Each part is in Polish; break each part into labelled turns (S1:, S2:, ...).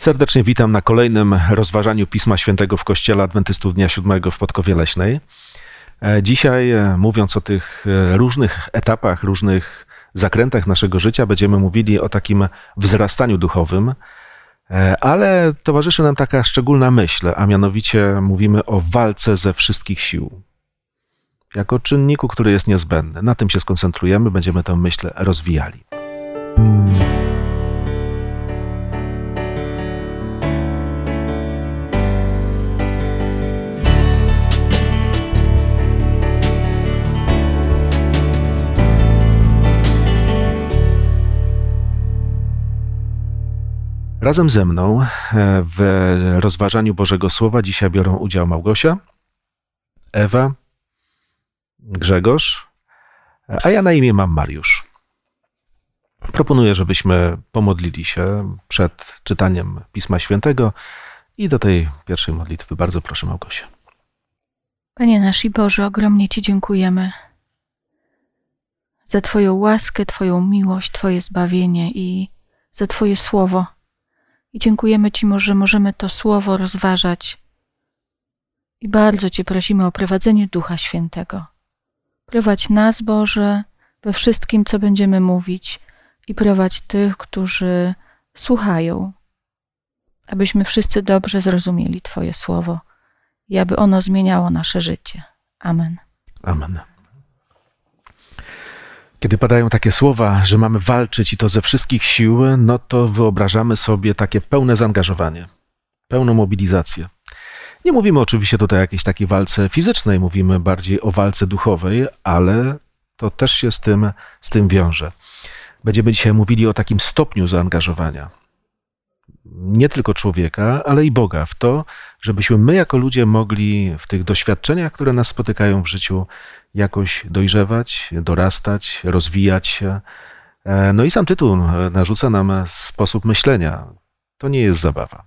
S1: Serdecznie witam na kolejnym rozważaniu Pisma Świętego w Kościele Adwentystów Dnia Siódmego w Podkowie Leśnej. E, Dzisiaj, e, mówiąc o tych e, różnych etapach, różnych zakrętach naszego życia, będziemy mówili o takim wzrastaniu duchowym, ale towarzyszy nam taka szczególna myśl, a mianowicie mówimy o walce ze wszystkich sił. Jako czynniku, który jest niezbędny. Na tym się skoncentrujemy, będziemy tę myśl rozwijali. Razem ze mną e, w rozważaniu Bożego Słowa dzisiaj biorą udział Małgosia, Ewa, Grzegorz, a ja na imię mam Mariusz. Proponuję, żebyśmy pomodlili się przed czytaniem Pisma Świętego i do tej pierwszej modlitwy bardzo proszę Małgosia.
S2: Panie nasz i Boże, ogromnie Ci dziękujemy za Twoją łaskę, Twoją miłość, Twoje zbawienie i za Twoje słowo. I dziękujemy Ci, że możemy to słowo rozważać. I bardzo Cię prosimy o prowadzenie Ducha Świętego. Prowadź nas, Boże, we wszystkim, co będziemy mówić, i prowadź tych, którzy słuchają, abyśmy wszyscy dobrze zrozumieli Twoje słowo i aby ono zmieniało nasze życie. Amen.
S1: Amen. Kiedy padają takie słowa, że mamy walczyć i to ze wszystkich sił, no to wyobrażamy sobie takie pełne zaangażowanie, pełną mobilizację. Nie mówimy oczywiście tutaj o jakiejś takiej walce fizycznej, mówimy bardziej o walce duchowej, ale to też się z tym, z tym wiąże. Będziemy dzisiaj mówili o takim stopniu zaangażowania. Nie tylko człowieka, ale i Boga w to, żebyśmy my jako ludzie mogli w tych doświadczeniach, które nas spotykają w życiu, jakoś dojrzewać, dorastać, rozwijać się. E, No i sam tytuł narzuca nam sposób myślenia. To nie jest zabawa.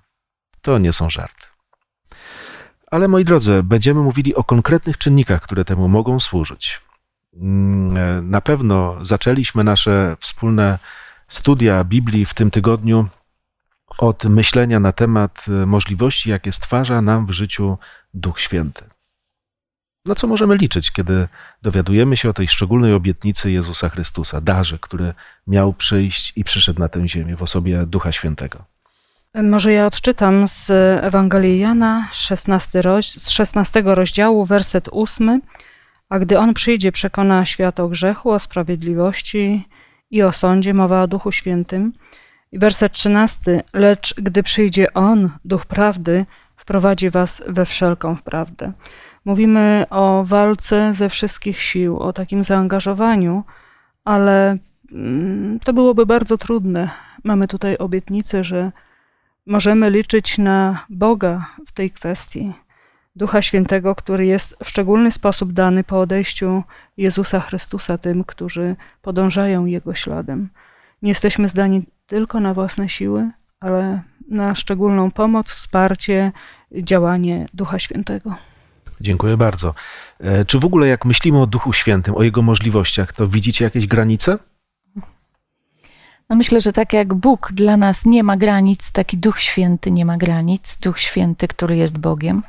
S1: To nie są żarty. Ale moi drodzy, będziemy mówili o konkretnych czynnikach, które temu mogą służyć. Mm, e, Na pewno zaczęliśmy nasze wspólne studia Biblii w tym tygodniu od myślenia na temat e, możliwości, jakie stwarza nam w życiu Duch Święty. Na co możemy liczyć, kiedy dowiadujemy się o tej szczególnej obietnicy Jezusa Chrystusa, darze, który miał przyjść i przyszedł na tę ziemię w osobie Ducha Świętego?
S3: Może ja odczytam z Ewangelii Jana 16 roz, z 16 rozdziału, werset 8. A gdy On przyjdzie, przekona świat o grzechu, o sprawiedliwości i o sądzie, mowa o Duchu Świętym. I werset 13. Lecz gdy przyjdzie On, Duch Prawdy, wprowadzi was we wszelką prawdę. Mówimy o walce ze wszystkich sił, o takim zaangażowaniu, ale mm, to byłoby bardzo trudne. Mamy tutaj obietnicę, że możemy liczyć na Boga w tej kwestii. Ducha Świętego, który jest w szczególny sposób dany po odejściu Jezusa Chrystusa tym, którzy podążają Jego śladem. Nie jesteśmy zdani tylko na własne siły, ale na szczególną pomoc, wsparcie, działanie Ducha Świętego.
S1: Dziękuję bardzo. E, Czy w ogóle, jak myślimy o Duchu Świętym, o jego możliwościach, to widzicie jakieś granice?
S2: No myślę, że tak jak Bóg dla nas nie ma granic, taki Duch Święty nie ma granic. Duch Święty, który jest Bogiem.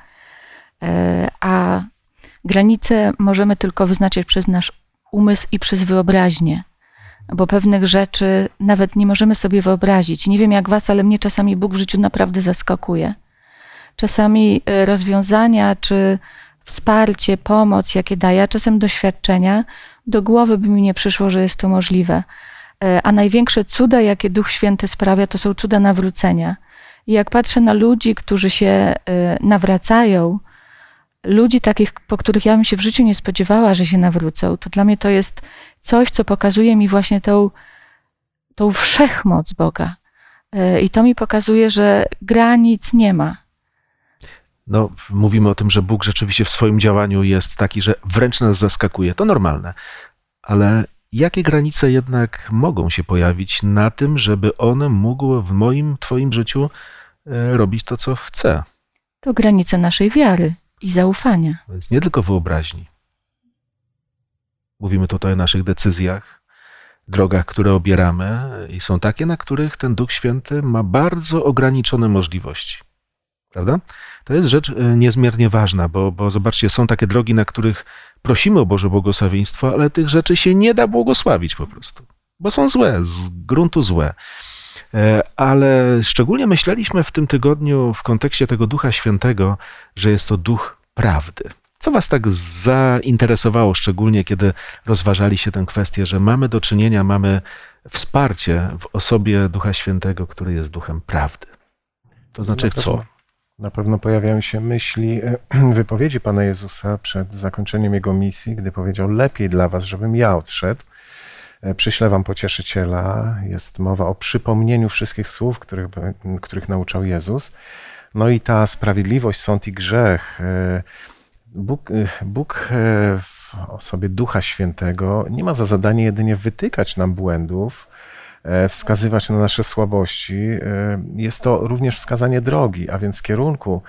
S2: E, A granice możemy tylko wyznaczyć przez nasz umysł i przez wyobraźnię. Bo pewnych rzeczy nawet nie możemy sobie wyobrazić. Nie wiem jak was, ale mnie czasami Bóg w życiu naprawdę zaskakuje. Czasami e, rozwiązania czy wsparcie, pomoc, jakie daje, a czasem doświadczenia, do głowy by mi nie przyszło, że jest to możliwe. E, A największe cuda, jakie Duch Święty sprawia, to są cuda nawrócenia. I jak patrzę na ludzi, którzy się e, nawracają, ludzi takich, po których ja bym się w życiu nie spodziewała, że się nawrócą, to dla mnie to jest coś, co pokazuje mi właśnie tą, tą wszechmoc Boga. E, I to mi pokazuje, że granic nie ma.
S1: No, mówimy o tym, że Bóg rzeczywiście w swoim działaniu jest taki, że wręcz nas zaskakuje. To normalne. Ale jakie granice jednak mogą się pojawić na tym, żeby On mógł w moim, Twoim życiu e, robić to, co chce?
S2: To granice naszej wiary i zaufania.
S1: Więc nie tylko wyobraźni. Mówimy tutaj o naszych decyzjach, drogach, które obieramy, i są takie, na których ten Duch Święty ma bardzo ograniczone możliwości. Prawda? To jest rzecz e, niezmiernie ważna, bo, bo zobaczcie, są takie drogi, na których prosimy o Boże błogosławieństwo, ale tych rzeczy się nie da błogosławić po prostu, bo są złe, z gruntu złe. E, ale szczególnie myśleliśmy w tym tygodniu w kontekście tego Ducha Świętego, że jest to Duch prawdy. Co Was tak zainteresowało, szczególnie kiedy rozważaliście tę kwestię, że mamy do czynienia, mamy wsparcie w osobie Ducha Świętego, który jest Duchem prawdy? To znaczy co?
S4: Na pewno pojawiają się myśli, e, wypowiedzi Pana Jezusa przed zakończeniem Jego misji, gdy powiedział: Lepiej dla Was, żebym ja odszedł. E, przyślę Wam pocieszyciela. Jest mowa o przypomnieniu wszystkich słów, których, których nauczał Jezus. No i ta sprawiedliwość, sąd i grzech. E, Bóg, Bóg w osobie Ducha Świętego nie ma za zadanie jedynie wytykać nam błędów, wskazywać na nasze słabości, e, jest to również wskazanie drogi, a więc kierunku,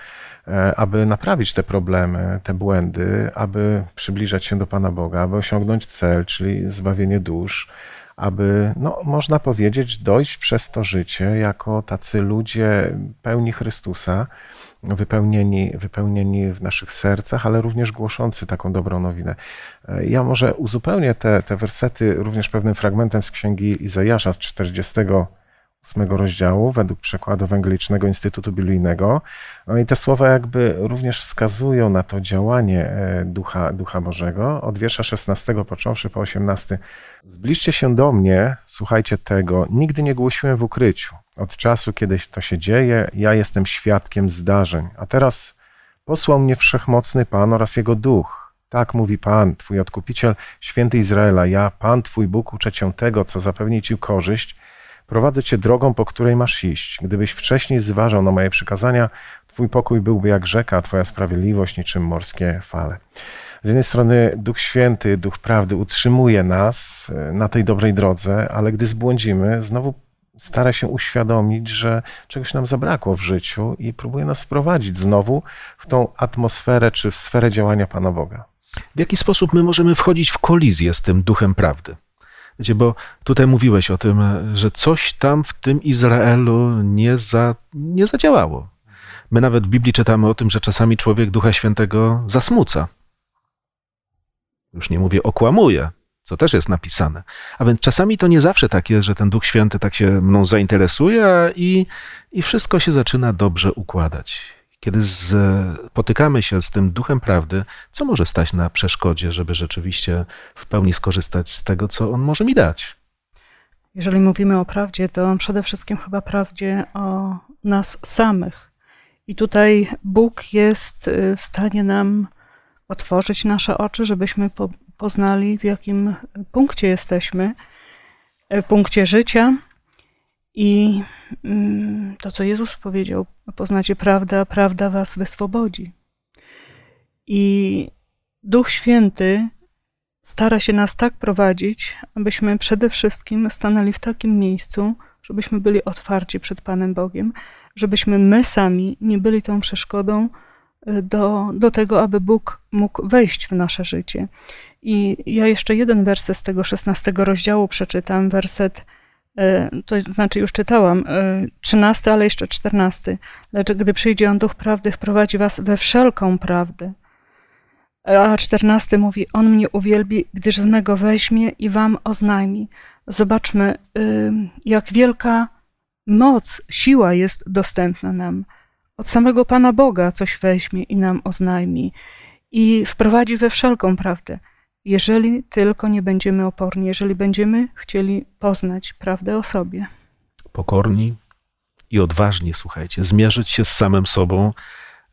S4: e, aby naprawić te problemy, te błędy, aby przybliżać się do Pana Boga, aby osiągnąć cel, czyli zbawienie dusz, aby, no, można powiedzieć, dojść przez to życie jako tacy ludzie pełni Chrystusa, wypełnieni, wypełnieni w naszych sercach, ale również głoszący taką dobrą nowinę. Ja może uzupełnię te, te wersety również pewnym fragmentem z księgi Izajasza z 48 rozdziału, według przekładu Ewangelicznego Instytutu Biblijnego. No i te słowa jakby również wskazują na to działanie e, Ducha, Ducha Bożego. Od wiersza 16 począwszy po 18. Zbliżcie się do mnie, słuchajcie tego, nigdy nie głosiłem w ukryciu od czasu, kiedy to się dzieje, ja jestem świadkiem zdarzeń. A teraz posłał mnie wszechmocny Pan oraz Jego Duch. Tak mówi Pan, Twój Odkupiciel, Święty Izraela. Ja, Pan, Twój Bóg, uczę Cię tego, co zapewni Ci korzyść. Prowadzę Cię drogą, po której masz iść. Gdybyś wcześniej zważał na moje przykazania, Twój pokój byłby jak rzeka, Twoja sprawiedliwość niczym morskie fale. Z jednej strony Duch Święty, Duch Prawdy utrzymuje nas e, na tej dobrej drodze, ale gdy zbłądzimy, znowu stara się uświadomić, że czegoś nam zabrakło w życiu i próbuje nas wprowadzić znowu w tą atmosferę czy w sferę działania Pana Boga.
S1: W jaki sposób my możemy wchodzić w kolizję z tym duchem prawdy? Wiecie, bo tutaj mówiłeś o tym, że coś tam w tym Izraelu nie, za, nie zadziałało. My nawet w Biblii czytamy o tym, że czasami człowiek Ducha Świętego zasmuca. Już nie mówię okłamuje, co też jest napisane. A więc czasami to nie zawsze tak jest, że ten Duch Święty tak się mną zainteresuje i, i wszystko się zaczyna dobrze układać. Kiedy spotykamy się z tym Duchem Prawdy, co może stać na przeszkodzie, żeby rzeczywiście w pełni skorzystać z tego, co On może mi dać?
S3: Jeżeli mówimy o prawdzie, to przede wszystkim chyba prawdzie o nas samych. I tutaj Bóg jest y, w stanie nam otworzyć nasze oczy, żebyśmy poznali, w jakim punkcie jesteśmy, punkcie życia. I mm, to, co Jezus powiedział, poznacie prawdę, a prawda was wyswobodzi. I Duch Święty stara się nas tak prowadzić, abyśmy przede wszystkim stanęli w takim miejscu, żebyśmy byli otwarci przed Panem Bogiem, żebyśmy my sami nie byli tą przeszkodą e, do, do tego, aby Bóg mógł wejść w nasze życie. I ja jeszcze jeden werset z tego szesnastego rozdziału przeczytam, werset, to znaczy już czytałam, e, trzynasty, ale jeszcze czternasty. Lecz gdy przyjdzie On Duch Prawdy, wprowadzi was we wszelką prawdę. A czternasty mówi, On mnie uwielbi, gdyż z mego weźmie i wam oznajmi. Zobaczmy, jak wielka moc, siła jest dostępna nam. Od samego Pana Boga coś weźmie i nam oznajmi i wprowadzi we wszelką prawdę jeżeli tylko nie będziemy oporni, jeżeli będziemy chcieli poznać prawdę o sobie.
S1: Pokorni i odważni, słuchajcie, zmierzyć się z samym sobą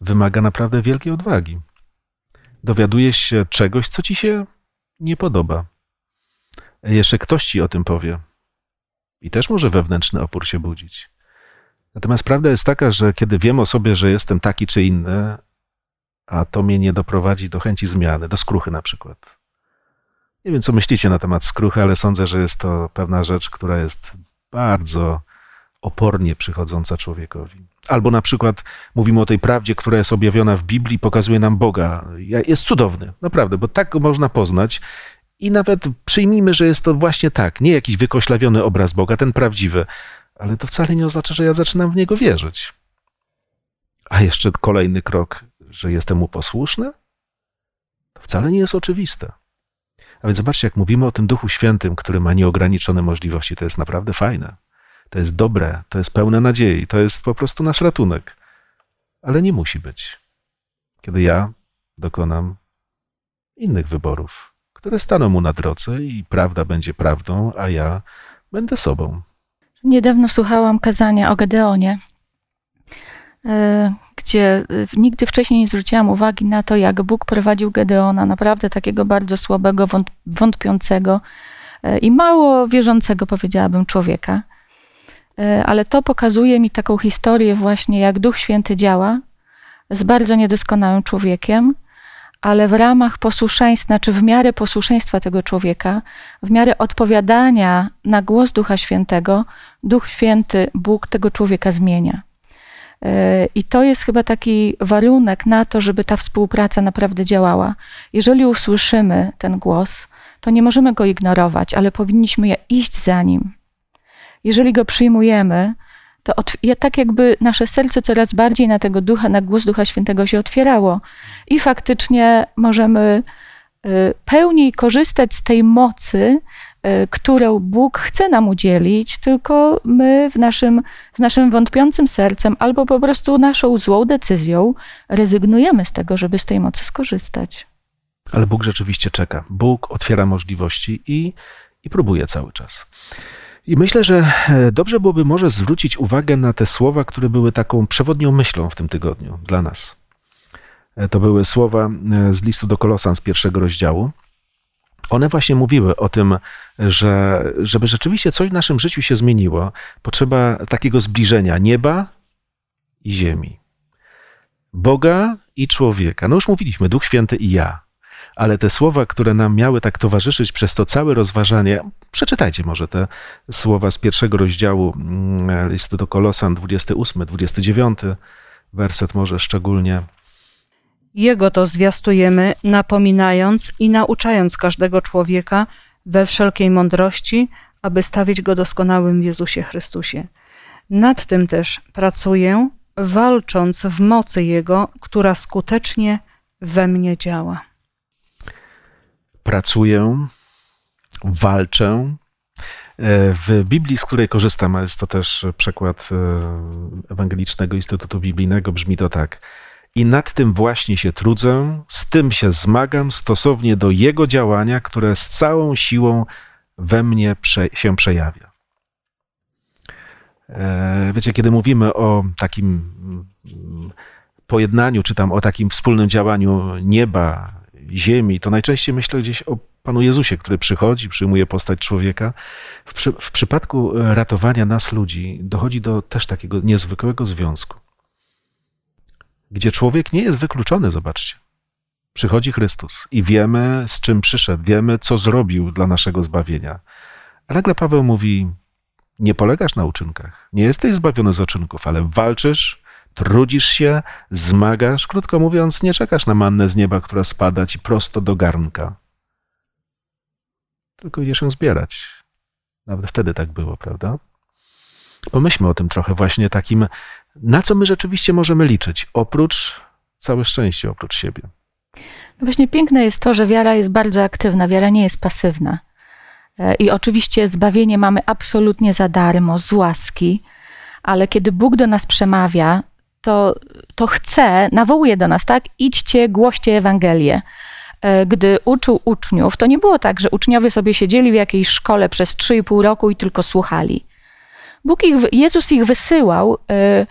S1: wymaga naprawdę wielkiej odwagi. Dowiadujesz się czegoś, co ci się nie podoba. Jeszcze ktoś ci o tym powie. I też może wewnętrzny opór się budzić. Natomiast prawda jest taka, że kiedy wiem o sobie, że jestem taki czy inny, a to mnie nie doprowadzi do chęci zmiany, do skruchy na przykład, nie wiem, co myślicie na temat skruchy, ale sądzę, że jest to pewna rzecz, która jest bardzo opornie przychodząca człowiekowi. Albo na przykład mówimy o tej prawdzie, która jest objawiona w Biblii, pokazuje nam Boga. Jest cudowny, naprawdę, bo tak go można poznać I nawet przyjmijmy, że jest to właśnie tak, nie jakiś wykoślawiony obraz Boga, ten prawdziwy, ale to wcale nie oznacza, że ja zaczynam w niego wierzyć. A jeszcze kolejny krok, że jestem mu posłuszny, to wcale nie jest oczywiste. A więc zobaczcie, jak mówimy o tym Duchu Świętym, który ma nieograniczone możliwości, to jest naprawdę fajne. To jest dobre, to jest pełne nadziei, to jest po prostu nasz ratunek. Ale nie musi być. Kiedy ja dokonam innych wyborów, które staną mu na drodze i prawda będzie prawdą, a ja będę sobą.
S2: Niedawno słuchałam kazania o Gedeonie, gdzie e, nigdy wcześniej nie zwróciłam uwagi na to, jak Bóg prowadził Gedeona, naprawdę takiego bardzo słabego, wątpiącego e, i mało wierzącego, powiedziałabym, człowieka. Ale to pokazuje mi taką historię, właśnie jak Duch Święty działa z bardzo niedoskonałym człowiekiem, ale w ramach posłuszeństwa, czy w miarę posłuszeństwa tego człowieka, w miarę odpowiadania na głos Ducha Świętego, Duch Święty, Bóg tego człowieka zmienia. E, I to jest chyba taki warunek na to, żeby ta współpraca naprawdę działała. Jeżeli usłyszymy ten głos, to nie możemy go ignorować, ale powinniśmy iść za nim. Jeżeli go przyjmujemy, to ja tak jakby nasze serce coraz bardziej na tego ducha, na głos Ducha Świętego się otwierało. I faktycznie możemy y, pełniej korzystać z tej mocy, którą Bóg chce nam udzielić, tylko my w naszym, z naszym wątpiącym sercem albo po prostu naszą złą decyzją rezygnujemy z tego, żeby z tej mocy skorzystać.
S1: Ale Bóg rzeczywiście czeka. Bóg otwiera możliwości i, i próbuje cały czas. I myślę, że e, dobrze byłoby może zwrócić uwagę na te słowa, które były taką przewodnią myślą w tym tygodniu dla nas. E, to były słowa e, z listu do Kolosan z pierwszego rozdziału. One właśnie mówiły o tym, że żeby rzeczywiście coś w naszym życiu się zmieniło, potrzeba takiego zbliżenia nieba i ziemi. Boga i człowieka. No już mówiliśmy, Duch Święty i ja ale te słowa, które nam miały tak towarzyszyć przez to całe rozważanie, przeczytajcie może te słowa z pierwszego rozdziału mm, listu do Kolosan, 28, 29, werset może szczególnie.
S3: Jego to zwiastujemy, napominając i nauczając każdego człowieka we wszelkiej mądrości, aby stawić go doskonałym w Jezusie Chrystusie. Nad tym też pracuję, walcząc w mocy Jego, która skutecznie we mnie działa
S1: pracuję, walczę. E, w Biblii, z której korzystam, a jest to też przekład e, Ewangelicznego Instytutu Biblijnego, brzmi to tak. I nad tym właśnie się trudzę, z tym się zmagam stosownie do Jego działania, które z całą siłą we mnie prze, się przejawia. E, wiecie, kiedy mówimy o takim mm, pojednaniu, czy tam o takim wspólnym działaniu nieba ziemi, to najczęściej myślę gdzieś o Panu Jezusie, który przychodzi, przyjmuje postać człowieka. W, przy, w przypadku ratowania nas, ludzi, dochodzi do też takiego niezwykłego związku, gdzie człowiek nie jest wykluczony, zobaczcie. Przychodzi Chrystus i wiemy, z czym przyszedł, wiemy, co zrobił dla naszego zbawienia. A nagle Paweł mówi: Nie polegasz na uczynkach, nie jesteś zbawiony z uczynków, ale walczysz trudzisz się, zmagasz, krótko mówiąc, nie czekasz na mannę z nieba, która spada ci prosto do garnka. Tylko idziesz ją zbierać. Nawet wtedy tak było, prawda? Pomyślmy o tym trochę właśnie takim, na co my rzeczywiście możemy liczyć, oprócz całe szczęście, oprócz siebie.
S2: No właśnie piękne jest to, że wiara jest bardzo aktywna, wiara nie jest pasywna. E, I oczywiście zbawienie mamy absolutnie za darmo, z łaski, ale kiedy Bóg do nas przemawia, to, to chce, nawołuje do nas, tak? Idźcie, głoście Ewangelię. E, gdy uczył uczniów, to nie było tak, że uczniowie sobie siedzieli w jakiejś szkole przez 3,5 roku i tylko słuchali. Bóg ich, Jezus ich wysyłał e,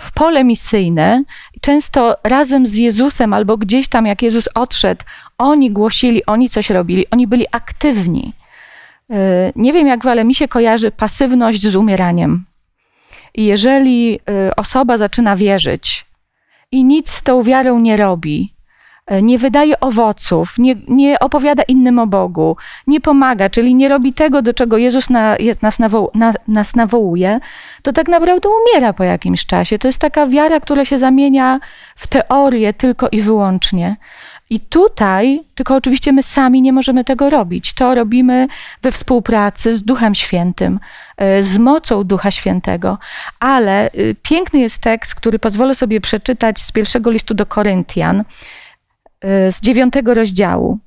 S2: w pole misyjne, często razem z Jezusem albo gdzieś tam, jak Jezus odszedł, oni głosili, oni coś robili, oni byli aktywni. E, nie wiem jak, ale mi się kojarzy pasywność z umieraniem. I jeżeli y, osoba zaczyna wierzyć i nic z tą wiarą nie robi, nie wydaje owoców, nie, nie opowiada innym o Bogu, nie pomaga, czyli nie robi tego, do czego Jezus na, nas, nawoł, na, nas nawołuje, to tak naprawdę umiera po jakimś czasie. To jest taka wiara, która się zamienia w teorię tylko i wyłącznie. I tutaj, tylko oczywiście my sami nie możemy tego robić. To robimy we współpracy z Duchem Świętym, e, z mocą Ducha Świętego. Ale y, piękny jest tekst, który pozwolę sobie przeczytać z pierwszego listu do Koryntian, e, z dziewiątego rozdziału.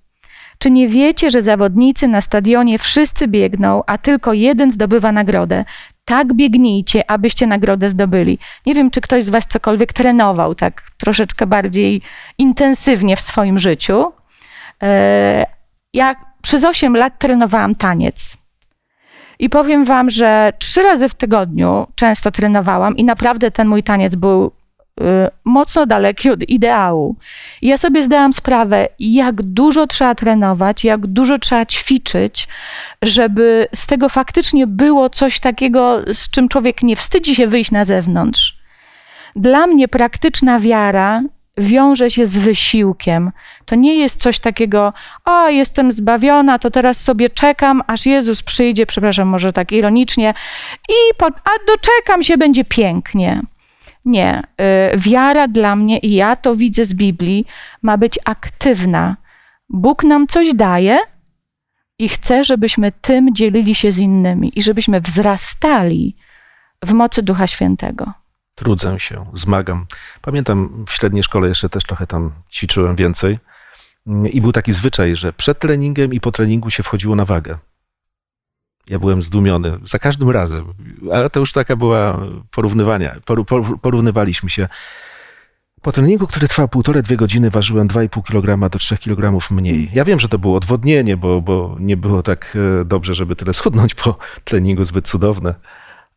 S2: Czy nie wiecie, że zawodnicy na stadionie wszyscy biegną, a tylko jeden zdobywa nagrodę? tak biegnijcie, abyście nagrodę zdobyli. Nie wiem, czy ktoś z Was cokolwiek trenował tak troszeczkę bardziej intensywnie w swoim życiu. E, ja przez 8 lat trenowałam taniec. I powiem Wam, że trzy razy w tygodniu często trenowałam i naprawdę ten mój taniec był Y, mocno daleki od ideału. Ja sobie zdałam sprawę, jak dużo trzeba trenować, jak dużo trzeba ćwiczyć, żeby z tego faktycznie było coś takiego, z czym człowiek nie wstydzi się wyjść na zewnątrz. Dla mnie praktyczna wiara wiąże się z wysiłkiem. To nie jest coś takiego, o, jestem zbawiona, to teraz sobie czekam, aż Jezus przyjdzie, przepraszam, może tak ironicznie, i po, a doczekam się, będzie pięknie. Nie. Y, wiara dla mnie, i ja to widzę z Biblii, ma być aktywna. Bóg nam coś daje i chce, żebyśmy tym dzielili się z innymi i żebyśmy wzrastali w mocy Ducha Świętego.
S1: Trudzę się, zmagam. Pamiętam w średniej szkole jeszcze też trochę tam ćwiczyłem więcej. I był taki zwyczaj, że przed treningiem i po treningu się wchodziło na wagę. Ja byłem zdumiony za każdym razem, ale to już taka była porównywania. Porównywaliśmy się. Po treningu, który trwał półtorej, dwie godziny, ważyłem 2,5 kg do 3 kg mniej. Ja wiem, że to było odwodnienie, bo, bo nie było tak e, dobrze, żeby tyle schudnąć po treningu, zbyt cudowne,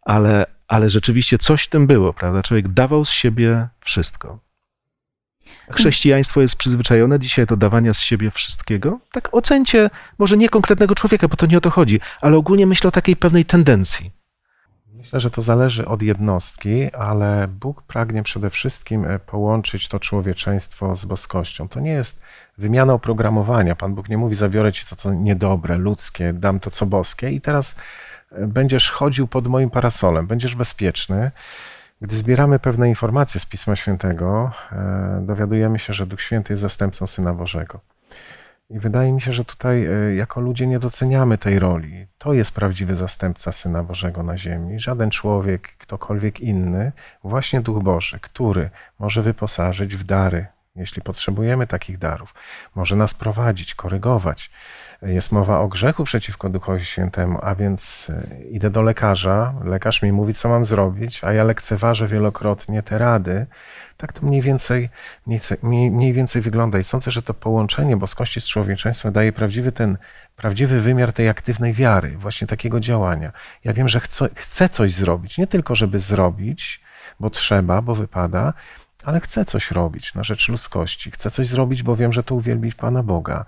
S1: ale, ale rzeczywiście coś w tym było, prawda? Człowiek dawał z siebie wszystko. Chrześcijaństwo jest przyzwyczajone dzisiaj do dawania z siebie wszystkiego. Tak ocencie może nie konkretnego człowieka, bo to nie o to chodzi, ale ogólnie myślę o takiej pewnej tendencji.
S4: Myślę, że to zależy od jednostki, ale Bóg pragnie przede wszystkim e, połączyć to człowieczeństwo z boskością. To nie jest wymiana oprogramowania. Pan Bóg nie mówi, zabiorę ci to, co niedobre, ludzkie, dam to, co boskie i teraz e, będziesz chodził pod moim parasolem, będziesz bezpieczny. Gdy zbieramy pewne informacje z Pisma Świętego, e, dowiadujemy się, że Duch Święty jest zastępcą Syna Bożego. I wydaje mi się, że tutaj e, jako ludzie nie doceniamy tej roli. To jest prawdziwy zastępca Syna Bożego na ziemi. Żaden człowiek, ktokolwiek inny, właśnie Duch Boży, który może wyposażyć w dary, jeśli potrzebujemy takich darów, może nas prowadzić, korygować, jest mowa o grzechu przeciwko Duchowi Świętemu, a więc e, idę do lekarza, lekarz mi mówi, co mam zrobić, a ja lekceważę wielokrotnie te rady. Tak to mniej więcej, mniej, mniej więcej wygląda. I sądzę, że to połączenie boskości z człowieczeństwem daje prawdziwy ten, prawdziwy wymiar tej aktywnej wiary, właśnie takiego działania. Ja wiem, że chcę, chcę coś zrobić, nie tylko żeby zrobić, bo trzeba, bo wypada, ale chcę coś robić na rzecz ludzkości. Chcę coś zrobić, bo wiem, że to uwielbić Pana Boga.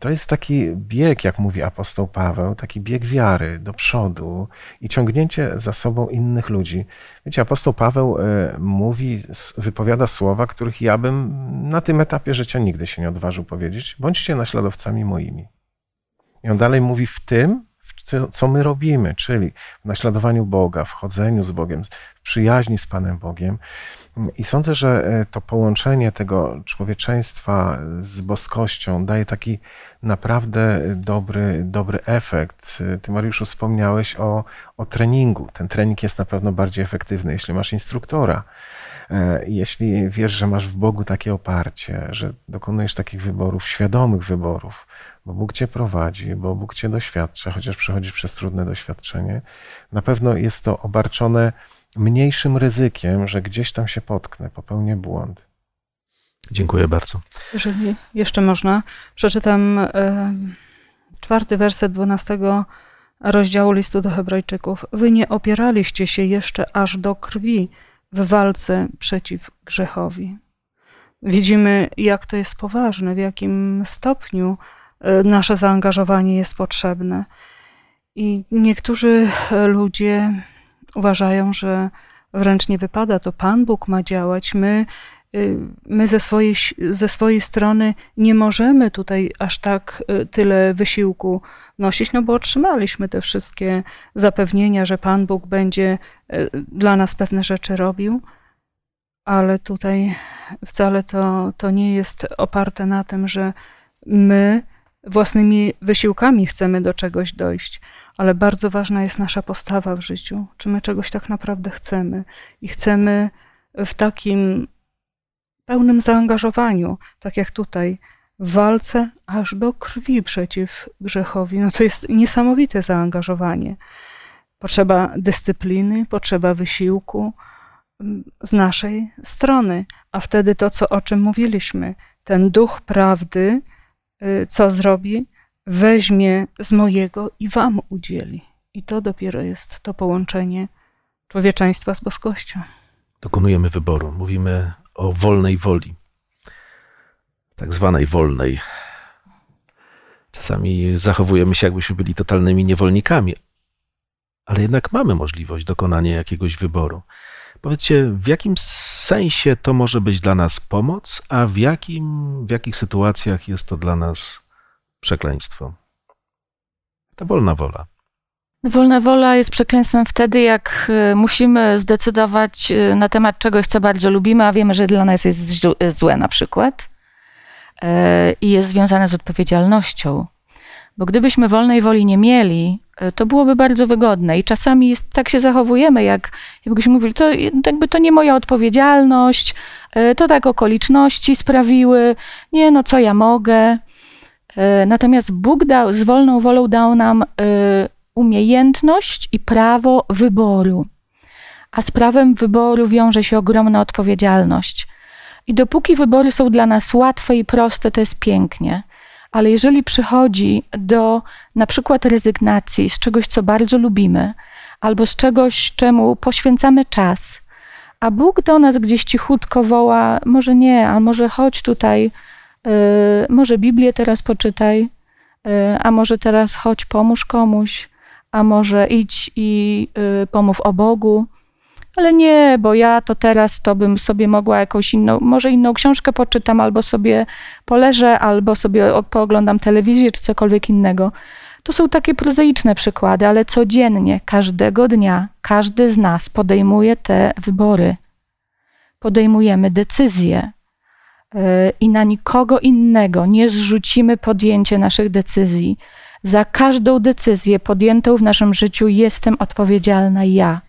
S4: To jest taki bieg, jak mówi apostoł Paweł, taki bieg wiary do przodu i ciągnięcie za sobą innych ludzi. Wiecie, apostoł Paweł e, mówi, wypowiada słowa, których ja bym na tym etapie życia nigdy się nie odważył powiedzieć. Bądźcie naśladowcami moimi. I on dalej mówi w tym, co my robimy, czyli w naśladowaniu Boga, w chodzeniu z Bogiem, w przyjaźni z Panem Bogiem. I sądzę, że e, to połączenie tego człowieczeństwa z boskością daje taki naprawdę dobry, dobry efekt. Ty, Mariuszu, wspomniałeś o, o treningu. Ten trening jest na pewno bardziej efektywny, jeśli masz instruktora. E, jeśli wiesz, że masz w Bogu takie oparcie, że dokonujesz takich wyborów, świadomych wyborów, bo Bóg cię prowadzi, bo Bóg cię doświadcza, chociaż przechodzisz przez trudne doświadczenie, na pewno jest to obarczone mniejszym ryzykiem, że gdzieś tam się potknę, popełnię błąd.
S1: Dziękuję bardzo.
S3: Jeżeli jeszcze można, przeczytam czwarty werset dwunastego rozdziału listu do Hebrajczyków. Wy nie opieraliście się jeszcze aż do krwi w walce przeciw grzechowi. Widzimy, jak to jest poważne, w jakim stopniu nasze zaangażowanie jest potrzebne. I niektórzy ludzie uważają, że wręcz nie wypada, to Pan Bóg ma działać. My y, my ze swojej, ze swojej strony nie możemy tutaj aż tak y, tyle wysiłku nosić, no bo otrzymaliśmy te wszystkie zapewnienia, że Pan Bóg będzie y, dla nas pewne rzeczy robił, ale tutaj wcale to, to nie jest oparte na tym, że my własnymi wysiłkami chcemy do czegoś dojść, ale bardzo ważna jest nasza postawa w życiu. Czy my czegoś tak naprawdę chcemy i chcemy w takim pełnym zaangażowaniu, tak jak tutaj, w walce aż do krwi przeciw grzechowi. No to jest niesamowite zaangażowanie. Potrzeba dyscypliny, potrzeba wysiłku mm, z naszej strony, a wtedy to, co, o czym mówiliśmy, ten duch prawdy, co zrobi? Weźmie z mojego i wam udzieli. I to dopiero jest to połączenie człowieczeństwa z boskością.
S1: Dokonujemy wyboru. Mówimy o wolnej woli, tak zwanej wolnej. Czasami zachowujemy się, jakbyśmy byli totalnymi niewolnikami, ale jednak mamy możliwość dokonania jakiegoś wyboru. Powiedzcie, w jakim sensie to może być dla nas pomoc, a w, jakim, w jakich sytuacjach jest to dla nas przekleństwo? Ta wolna wola.
S2: Wolna wola jest przekleństwem wtedy, jak y, musimy zdecydować y, na temat czegoś, co bardzo lubimy, a wiemy, że dla nas jest złe na przykład i jest związane z odpowiedzialnością. Bo gdybyśmy wolnej woli nie mieli, to byłoby bardzo wygodne i czasami jest, tak się zachowujemy, jak jakbyśmy mówili, to jakby to nie moja odpowiedzialność, to tak okoliczności sprawiły, nie no co ja mogę. Natomiast Bóg dał, z wolną wolą dał nam umiejętność i prawo wyboru. A z prawem wyboru wiąże się ogromna odpowiedzialność. I dopóki wybory są dla nas łatwe i proste, to jest pięknie. Ale jeżeli przychodzi do na przykład rezygnacji z czegoś, co bardzo lubimy, albo z czegoś, czemu poświęcamy czas, a Bóg do nas gdzieś cichutko woła, może nie, a może chodź tutaj, yy, może Biblię teraz poczytaj, yy, a może teraz chodź, pomóż komuś, a może idź i y, pomów o Bogu. Ale nie, bo ja to teraz to bym sobie mogła jakąś inną, może inną książkę poczytam, albo sobie poleżę, albo sobie pooglądam telewizję, czy cokolwiek innego. To są takie prozaiczne przykłady, ale codziennie, każdego dnia, każdy z nas podejmuje te wybory. Podejmujemy decyzje y, i na nikogo innego nie zrzucimy podjęcie naszych decyzji. Za każdą decyzję podjętą w naszym życiu jestem odpowiedzialna ja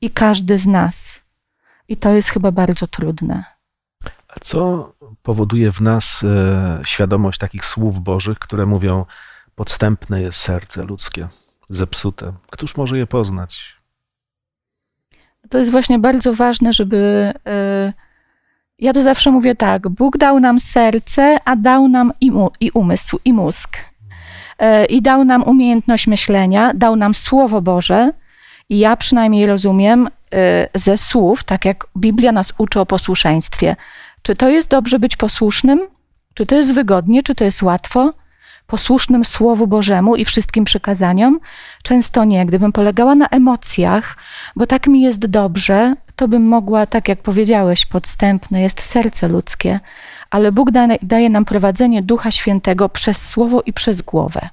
S2: i każdy z nas. I to jest chyba bardzo trudne.
S1: A co powoduje w nas e, świadomość takich słów Bożych, które mówią: Podstępne jest serce ludzkie, zepsute. Któż może je poznać?
S2: To jest właśnie bardzo ważne, żeby. E, ja to zawsze mówię tak: Bóg dał nam serce, a dał nam i, mu, i umysł, i mózg. E, i dał nam umiejętność myślenia, dał nam Słowo Boże. Ja przynajmniej rozumiem e, ze słów, tak jak Biblia nas uczy o posłuszeństwie. Czy to jest dobrze być posłusznym? Czy to jest wygodnie? Czy to jest łatwo? Posłusznym Słowu Bożemu i wszystkim przykazaniom? Często nie. Gdybym polegała na emocjach, bo tak mi jest dobrze, to bym mogła, tak jak powiedziałeś, podstępne jest serce ludzkie, ale Bóg daje nam prowadzenie Ducha Świętego przez słowo i przez głowę.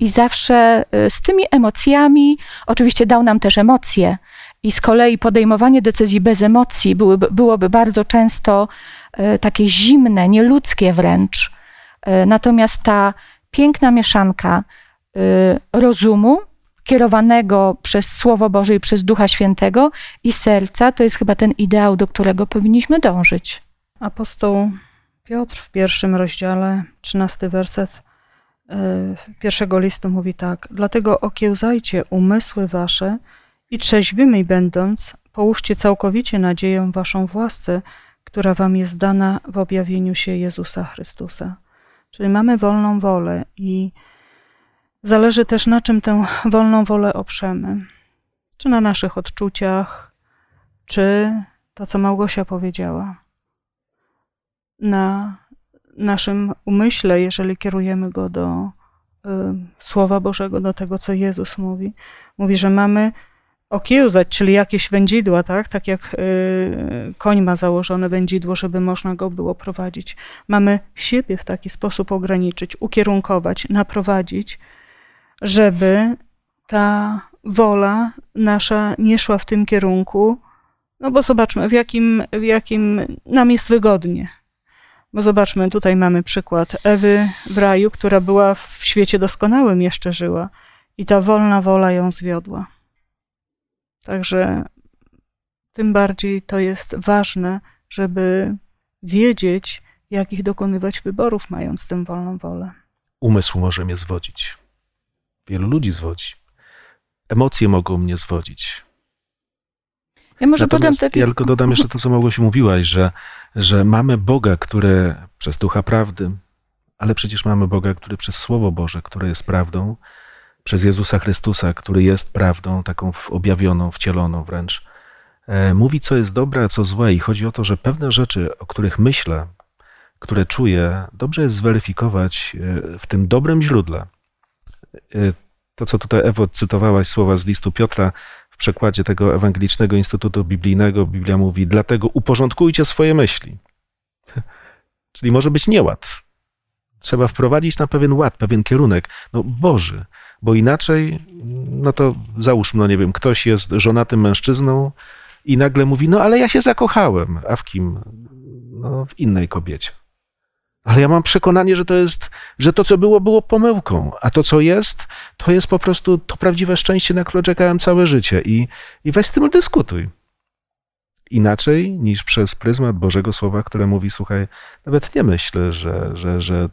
S2: I zawsze y, z tymi emocjami, oczywiście dał nam też emocje, i z kolei podejmowanie decyzji bez emocji byłoby bardzo często y, takie zimne, nieludzkie wręcz. Y, natomiast ta piękna mieszanka rozumu, kierowanego przez Słowo Boże i przez Ducha Świętego i serca, to jest chyba ten ideał, do którego powinniśmy dążyć.
S3: Apostoł Piotr w pierwszym rozdziale, trzynasty werset pierwszego listu mówi tak: Dlatego okiełzajcie umysły wasze i trzeźwymi będąc, połóżcie całkowicie nadzieję waszą w łasce, która wam jest dana w objawieniu się Jezusa Chrystusa. Czyli mamy wolną wolę i zależy też na czym tę wolną wolę oprzemy. Czy na naszych odczuciach, czy to, co Małgosia powiedziała na naszym umyśle, jeżeli kierujemy go do y, Słowa Bożego, do tego, co Jezus mówi. Mówi, że mamy okiełzać, czyli jakieś wędzidła, tak? Tak jak y, koń ma założone wędzidło, żeby można go było prowadzić. Mamy siebie w taki sposób ograniczyć, ukierunkować, naprowadzić, żeby ta wola nasza nie szła w tym kierunku, no bo zobaczmy, w jakim, w jakim nam jest wygodnie. Bo zobaczmy, tutaj mamy przykład Ewy w raju, która była w świecie doskonałym, jeszcze żyła, i ta wolna wola ją zwiodła. Także tym bardziej to jest ważne, żeby wiedzieć, jakich dokonywać wyborów, mając tę wolną wolę.
S1: Umysł może mnie zwodzić. Wielu ludzi zwodzi. Emocje mogą mnie zwodzić.
S2: Ja może podam
S1: Natomiast
S2: taki...
S1: ja tylko dodam jeszcze to, co Małgosiu mówiłaś, że, że mamy Boga, który przez Ducha Prawdy, ale przecież mamy Boga, który przez Słowo Boże, które jest prawdą, przez Jezusa Chrystusa, który jest prawdą, taką objawioną, wcieloną wręcz, e, mówi, co jest dobre, a co złe. I chodzi o to, że pewne rzeczy, o których myślę, które czuję, dobrze jest zweryfikować e, w tym dobrym źródle. E, to, co tutaj Ewo cytowałaś, słowa z listu Piotra, przekładzie tego Ewangelicznego Instytutu Biblijnego, Biblia mówi, dlatego uporządkujcie swoje myśli. Czyli może być nieład. Trzeba wprowadzić na pewien ład, pewien kierunek, no Boży, bo inaczej, no to załóżmy, no nie wiem, ktoś jest żonatym mężczyzną i nagle mówi, no ale ja się zakochałem, a w kim? No w innej kobiecie. Ale ja mam przekonanie, że to jest, że to, co było, było pomyłką, a to, co jest, to jest po prostu to prawdziwe szczęście, na które czekałem całe życie. I, i weź z tym dyskutuj. Inaczej niż przez pryzmat Bożego Słowa, które mówi, słuchaj, nawet nie myśl, że, że, że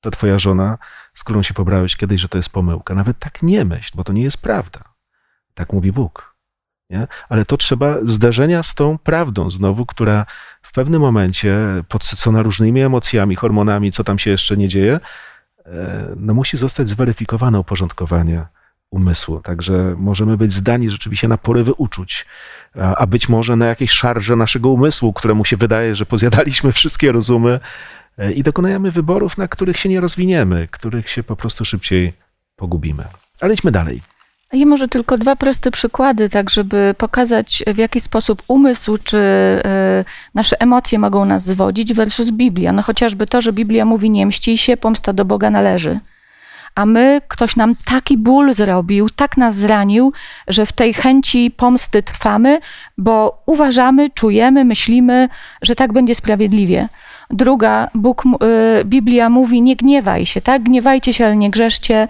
S1: to twoja żona, z którą się pobrałeś kiedyś, że to jest pomyłka. Nawet tak nie myśl, bo to nie jest prawda. Tak mówi Bóg. Nie? Ale to trzeba zdarzenia z tą prawdą znowu, która pewnym momencie, podsycona różnymi emocjami, hormonami, co tam się jeszcze nie dzieje, e, no musi zostać zweryfikowane uporządkowanie umysłu. Także możemy być zdani rzeczywiście na porywy uczuć, a, być może na jakieś szarże naszego umysłu, któremu się wydaje, że pozjadaliśmy wszystkie rozumy e, i dokonujemy wyborów, na których się nie rozwiniemy, których się po prostu szybciej pogubimy. Ale idźmy dalej.
S2: Ja może tylko dwa proste przykłady, tak żeby pokazać, w jaki sposób umysł czy e, nasze emocje mogą nas zwodzić versus Biblia. No chociażby to, że Biblia mówi nie mścij się, pomsta do Boga należy. A my, ktoś nam taki ból zrobił, tak nas zranił, że w tej chęci pomsty trwamy, bo uważamy, czujemy, myślimy, że tak będzie sprawiedliwie. Druga, Bóg, e, Biblia mówi nie gniewaj się, tak? Gniewajcie się, ale nie grzeszcie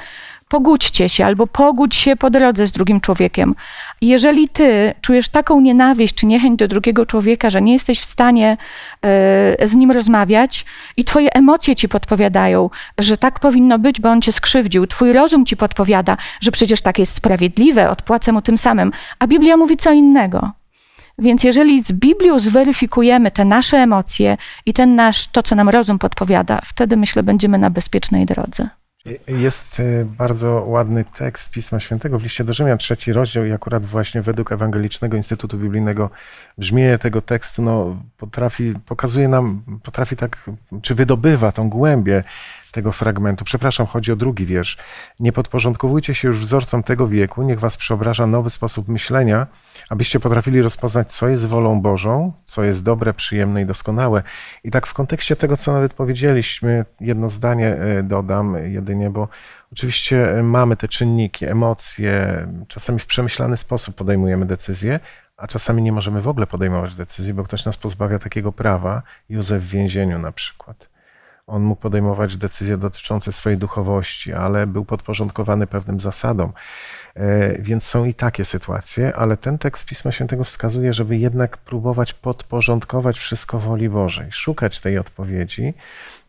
S2: pogódźcie się albo pogódź się po drodze z drugim człowiekiem. Jeżeli ty czujesz taką nienawiść czy niechęć do drugiego człowieka, że nie jesteś w stanie y, z nim rozmawiać i twoje emocje ci podpowiadają, że tak powinno być, bo on cię skrzywdził, twój rozum ci podpowiada, że przecież tak jest sprawiedliwe, odpłacę mu tym samym, a Biblia mówi co innego. Więc jeżeli z Biblią zweryfikujemy te nasze emocje i ten nasz, to co nam rozum podpowiada, wtedy myślę, będziemy na bezpiecznej drodze.
S4: Jest e, bardzo ładny tekst Pisma Świętego w liście do Rzymian, trzeci rozdział i akurat właśnie według Ewangelicznego Instytutu Biblijnego brzmienie tego tekstu no, potrafi, pokazuje nam, potrafi tak, czy wydobywa tą głębię tego fragmentu. Przepraszam, chodzi o drugi wiersz. Nie podporządkowujcie się już wzorcom tego wieku, niech was przeobraża nowy sposób myślenia, abyście potrafili rozpoznać, co jest wolą Bożą, co jest dobre, przyjemne i doskonałe. I tak w kontekście tego, co nawet powiedzieliśmy, jedno zdanie e, dodam jedynie, bo oczywiście mamy te czynniki, emocje, czasami w przemyślany sposób podejmujemy decyzje, a czasami nie możemy w ogóle podejmować decyzji, bo ktoś nas pozbawia takiego prawa, Józef w więzieniu na przykład. On mógł podejmować decyzje dotyczące swojej duchowości, ale był podporządkowany pewnym zasadom. E, więc są i takie sytuacje, ale ten tekst Pisma Świętego wskazuje, żeby jednak próbować podporządkować wszystko woli Bożej, szukać tej odpowiedzi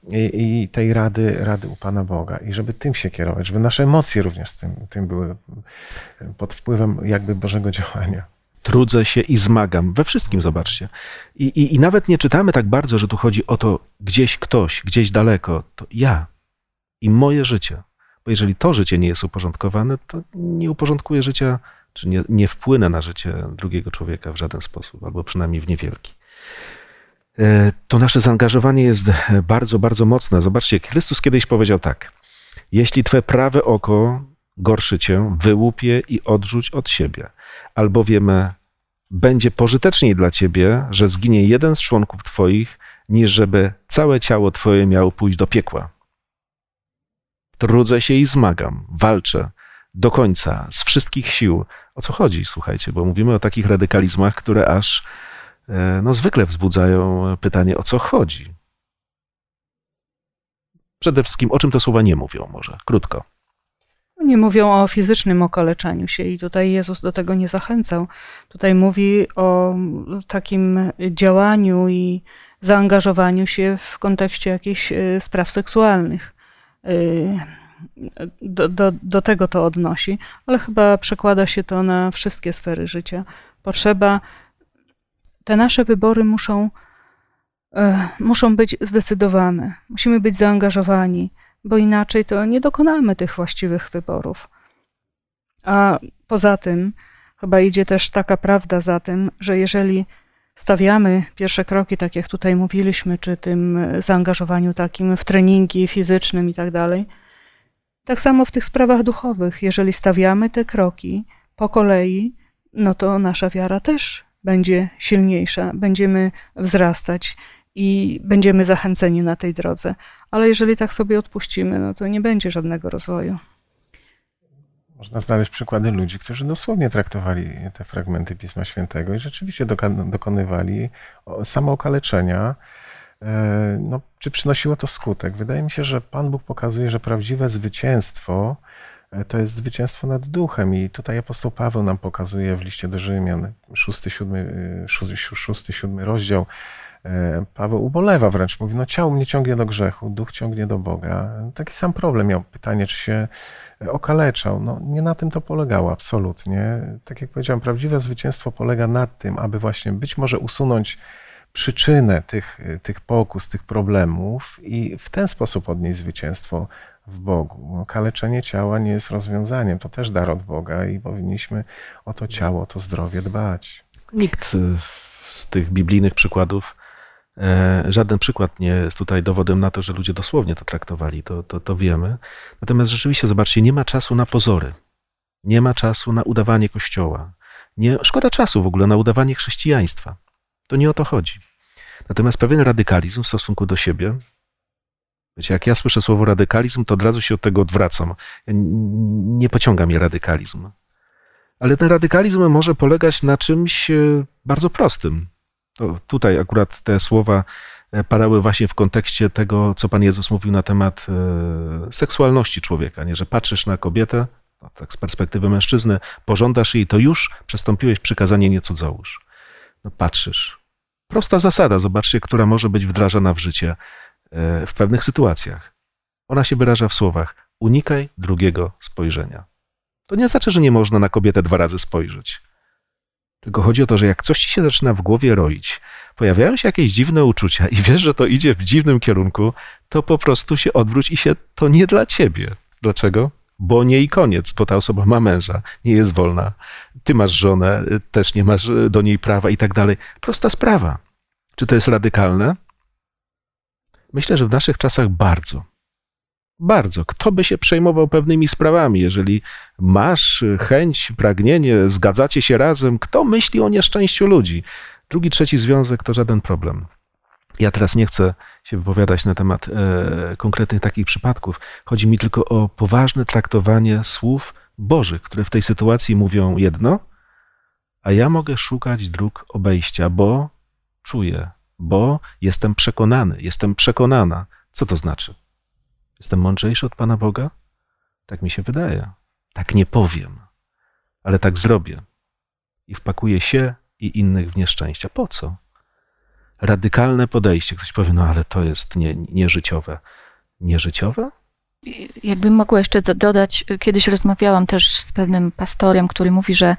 S4: i, i tej rady, rady u Pana Boga i żeby tym się kierować, żeby nasze emocje również tym, tym były pod wpływem jakby Bożego działania
S1: trudzę się i zmagam. We wszystkim, zobaczcie. I, i, I nawet nie czytamy tak bardzo, że tu chodzi o to gdzieś ktoś, gdzieś daleko. To ja i moje życie. Bo jeżeli to życie nie jest uporządkowane, to nie uporządkuje życia, czy nie, nie wpłynę na życie drugiego człowieka w żaden sposób, albo przynajmniej w niewielki. E, to nasze zaangażowanie jest bardzo, bardzo mocne. Zobaczcie, Chrystus kiedyś powiedział tak. Jeśli twe prawe oko gorszy cię, wyłup je i odrzuć od siebie. albowiem będzie pożyteczniej dla ciebie, że zginie jeden z członków twoich, niż żeby całe ciało twoje miało pójść do piekła. Trudzę się i zmagam, walczę do końca, z wszystkich sił. O co chodzi, słuchajcie, bo mówimy o takich radykalizmach, które aż e, no, zwykle wzbudzają pytanie, o co chodzi. Przede wszystkim, o czym te słowa nie mówią, może krótko.
S3: Nie mówią o fizycznym okaleczaniu się i tutaj Jezus do tego nie zachęcał. Tutaj mówi o takim działaniu i zaangażowaniu się w kontekście jakichś e, spraw seksualnych. E, do, do, do tego to odnosi, ale chyba przekłada się to na wszystkie sfery życia. Potrzeba, te nasze wybory muszą, e, muszą być zdecydowane, musimy być zaangażowani, bo inaczej to nie dokonamy tych właściwych wyborów. A poza tym, chyba idzie też taka prawda za tym, że jeżeli stawiamy pierwsze kroki, tak jak tutaj mówiliśmy, czy tym zaangażowaniu takim w treningi fizycznym i tak dalej, tak samo w tych sprawach duchowych, jeżeli stawiamy te kroki po kolei, no to nasza wiara też będzie silniejsza, będziemy wzrastać i będziemy zachęceni na tej drodze. Ale jeżeli tak sobie odpuścimy, no to nie będzie żadnego rozwoju.
S4: Można znaleźć przykłady ludzi, którzy dosłownie traktowali te fragmenty Pisma Świętego i rzeczywiście dokonywali samookaleczenia, E, no, czy przynosiło to skutek? Wydaje mi się, że Pan Bóg pokazuje, że prawdziwe zwycięstwo e, to jest zwycięstwo nad duchem. I tutaj apostoł Paweł nam pokazuje w liście do Rzymian, 6-7 rozdział. E, Paweł ubolewa wręcz, mówi, no ciało mnie ciągnie do grzechu, duch ciągnie do Boga. Taki sam problem miał. Pytanie, czy się okaleczał. No, nie na tym to polegało, absolutnie. Tak jak powiedziałem, prawdziwe zwycięstwo polega na tym, aby właśnie być może usunąć przyczynę tych, tych pokus, tych problemów i w ten sposób odnieść zwycięstwo w Bogu. No, kaleczenie ciała nie jest rozwiązaniem, to też dar od Boga i powinniśmy o to ciało, o to zdrowie dbać.
S1: Nikt z tych biblijnych przykładów, e, żaden przykład nie jest tutaj dowodem na to, że ludzie dosłownie to traktowali, to, to, to wiemy. Natomiast rzeczywiście, zobaczcie, nie ma czasu na pozory, nie ma czasu na udawanie kościoła. Nie, szkoda czasu w ogóle na udawanie chrześcijaństwa. To nie o to chodzi. Natomiast pewien radykalizm w stosunku do siebie, wiecie, jak ja słyszę słowo radykalizm, to od razu się od tego odwracam. Nie pociąga mnie radykalizm. Ale ten radykalizm może polegać na czymś e, bardzo prostym. To tutaj akurat te słowa e, padały właśnie w kontekście tego, co Pan Jezus mówił na temat e, seksualności człowieka, nie? że patrzysz na kobietę, no tak z perspektywy mężczyzny, pożądasz jej, to już przestąpiłeś przykazanie nie cudzołóż. No patrzysz, Prosta zasada, zobaczcie, która może być wdrażana w życie e, w pewnych sytuacjach. Ona się wyraża w słowach: unikaj drugiego spojrzenia. To nie znaczy, że nie można na kobietę dwa razy spojrzeć. Tylko chodzi o to, że jak coś ci się zaczyna w głowie roić, pojawiają się jakieś dziwne uczucia i wiesz, że to idzie w dziwnym kierunku, to po prostu się odwróć i się to nie dla ciebie. Dlaczego? Bo nie i koniec, bo ta osoba ma męża, nie jest wolna, ty masz żonę, też nie masz do niej prawa i tak dalej. Prosta sprawa. Czy to jest radykalne? Myślę, że w naszych czasach bardzo. Bardzo. Kto by się przejmował pewnymi sprawami, jeżeli masz chęć, pragnienie, zgadzacie się razem, kto myśli o nieszczęściu ludzi? Drugi, trzeci związek to żaden problem. Ja teraz nie chcę się wypowiadać na temat e, konkretnych takich przypadków. Chodzi mi tylko o poważne traktowanie słów Bożych, które w tej sytuacji mówią jedno, a ja mogę szukać dróg obejścia, bo czuję, bo jestem przekonany, jestem przekonana. Co to znaczy? Jestem mądrzejszy od Pana Boga? Tak mi się wydaje. Tak nie powiem, ale tak zrobię. I wpakuję się i innych w nieszczęścia. Po co? Radykalne podejście. Ktoś powie, no ale to jest nie, nieżyciowe. Nieżyciowe?
S2: Jakbym mogła jeszcze dodać, kiedyś rozmawiałam też z pewnym pastorem, który mówi, że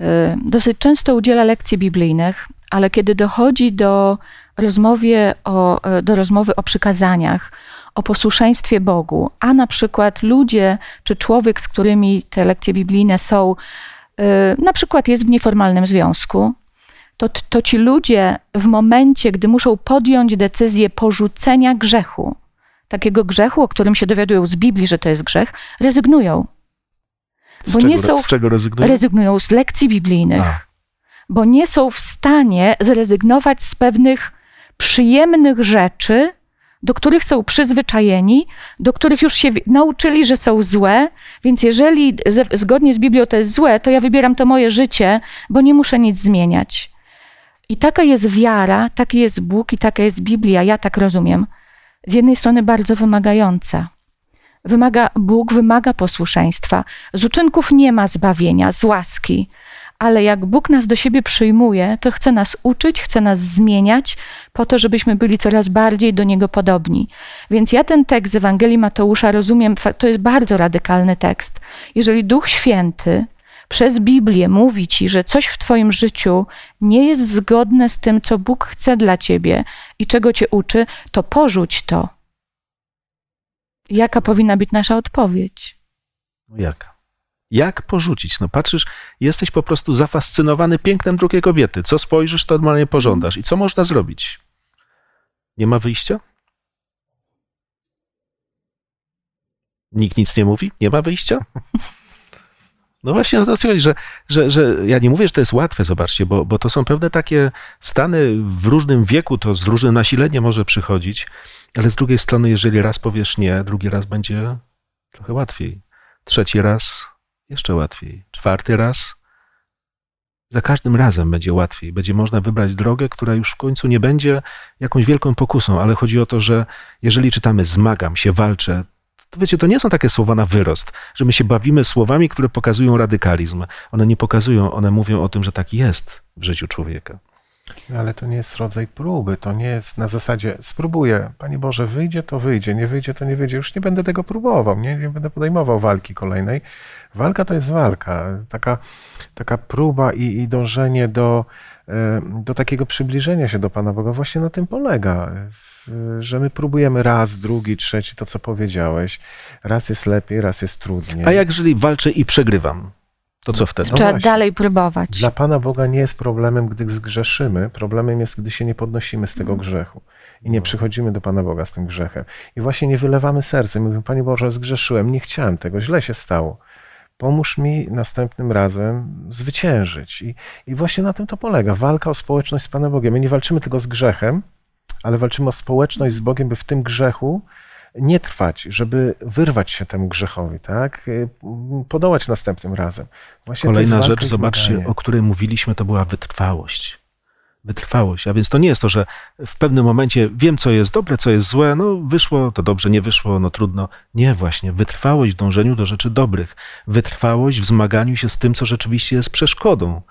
S2: y, dosyć często udziela lekcji biblijnych, ale kiedy dochodzi do, o, y, do rozmowy o przykazaniach, o posłuszeństwie Bogu, a na przykład ludzie czy człowiek, z którymi te lekcje biblijne są, y, na przykład jest w nieformalnym związku, to, to ci ludzie w momencie, gdy muszą podjąć decyzję porzucenia grzechu, takiego grzechu, o którym się dowiadują z Biblii, że to jest grzech, rezygnują.
S1: Z,
S2: Bo
S1: czego,
S2: nie są-
S1: z czego rezygnują?
S2: Rezygnują z lekcji biblijnych,
S1: A,
S2: bo nie są w stanie zrezygnować z pewnych przyjemnych rzeczy, do których są przyzwyczajeni, do których już się nauczyli, że są złe, więc jeżeli ze, zgodnie z Biblią to jest złe, to ja wybieram to moje życie, bo nie muszę nic zmieniać. I taka jest wiara, taki jest Bóg i taka jest Biblia, ja tak rozumiem. Z jednej strony bardzo wymagająca. Wymaga, Bóg wymaga posłuszeństwa. Z uczynków nie ma zbawienia, z łaski. Ale jak Bóg nas do siebie przyjmuje, to chce nas uczyć, chce nas zmieniać, po to, żebyśmy byli coraz bardziej do Niego podobni. Więc ja ten tekst z Ewangelii Mateusza rozumiem, to jest bardzo radykalny tekst. Jeżeli Duch Święty przez Biblię mówi ci, że coś w Twoim życiu nie jest zgodne z tym, co Bóg chce dla Ciebie i czego Cię uczy, to porzuć to. Jaka powinna być nasza odpowiedź?
S1: no jak? Porzucić? No patrzysz, jesteś po prostu zafascynowany pięknem drugiej kobiety. Co spojrzysz, to normalnie pożądasz. I co można zrobić? Nie ma wyjścia? Nikt nic nie mówi? Nie ma wyjścia? No właśnie o to chodzi, że, że, że ja nie mówię, że to jest łatwe, zobaczcie, bo, bo to są pewne takie stany w różnym wieku, to z różnym nasileniem może przychodzić, ale z drugiej strony, jeżeli raz powiesz nie, drugi raz będzie trochę łatwiej. Trzeci raz jeszcze łatwiej. Czwarty raz za każdym razem będzie łatwiej. Będzie można wybrać drogę, która już w końcu nie będzie jakąś wielką pokusą, ale chodzi o to, że jeżeli czytamy zmagam się, walczę, to wiecie, to nie są takie słowa na wyrost, że my się bawimy słowami, które pokazują radykalizm. One nie pokazują, one mówią o tym, że tak jest w życiu człowieka.
S4: No, Ale to nie jest rodzaj próby, to nie jest na zasadzie spróbuję, Panie Boże, wyjdzie to wyjdzie, nie wyjdzie to nie wyjdzie, już nie będę tego próbował, nie, nie będę podejmował walki kolejnej. Walka to jest walka, taka, taka próba i, i dążenie do, do takiego przybliżenia się do Pana Boga właśnie na tym polega, że my próbujemy raz, drugi, trzeci, to co powiedziałeś, raz jest lepiej, raz jest trudniej.
S1: A jak jeżeli walczę i przegrywam, to co wtedy?
S4: No
S2: Trzeba
S4: właśnie.
S2: dalej próbować.
S4: Dla Pana Boga nie jest problemem, gdy zgrzeszymy. Problemem jest, gdy się nie podnosimy z tego grzechu i nie przychodzimy do Pana Boga z tym grzechem. I właśnie nie wylewamy serca. Mówimy, Panie Boże, zgrzeszyłem, nie chciałem tego, źle się stało. Pomóż mi następnym razem zwyciężyć. I, I właśnie na tym to polega. Walka o społeczność z Panem Bogiem. My nie walczymy tylko z grzechem, ale walczymy o społeczność z Bogiem, by w tym grzechu nie trwać, żeby wyrwać się temu grzechowi, tak? Podołać następnym razem. Właśnie
S1: Kolejna rzecz, zobaczcie, o której mówiliśmy, to była wytrwałość. Wytrwałość. A więc to nie jest to, że w pewnym momencie wiem, co jest dobre, co jest złe, no wyszło, to dobrze, nie wyszło, no trudno. Nie, właśnie, wytrwałość w dążeniu do rzeczy dobrych. Wytrwałość w zmaganiu się z tym, co rzeczywiście jest przeszkodą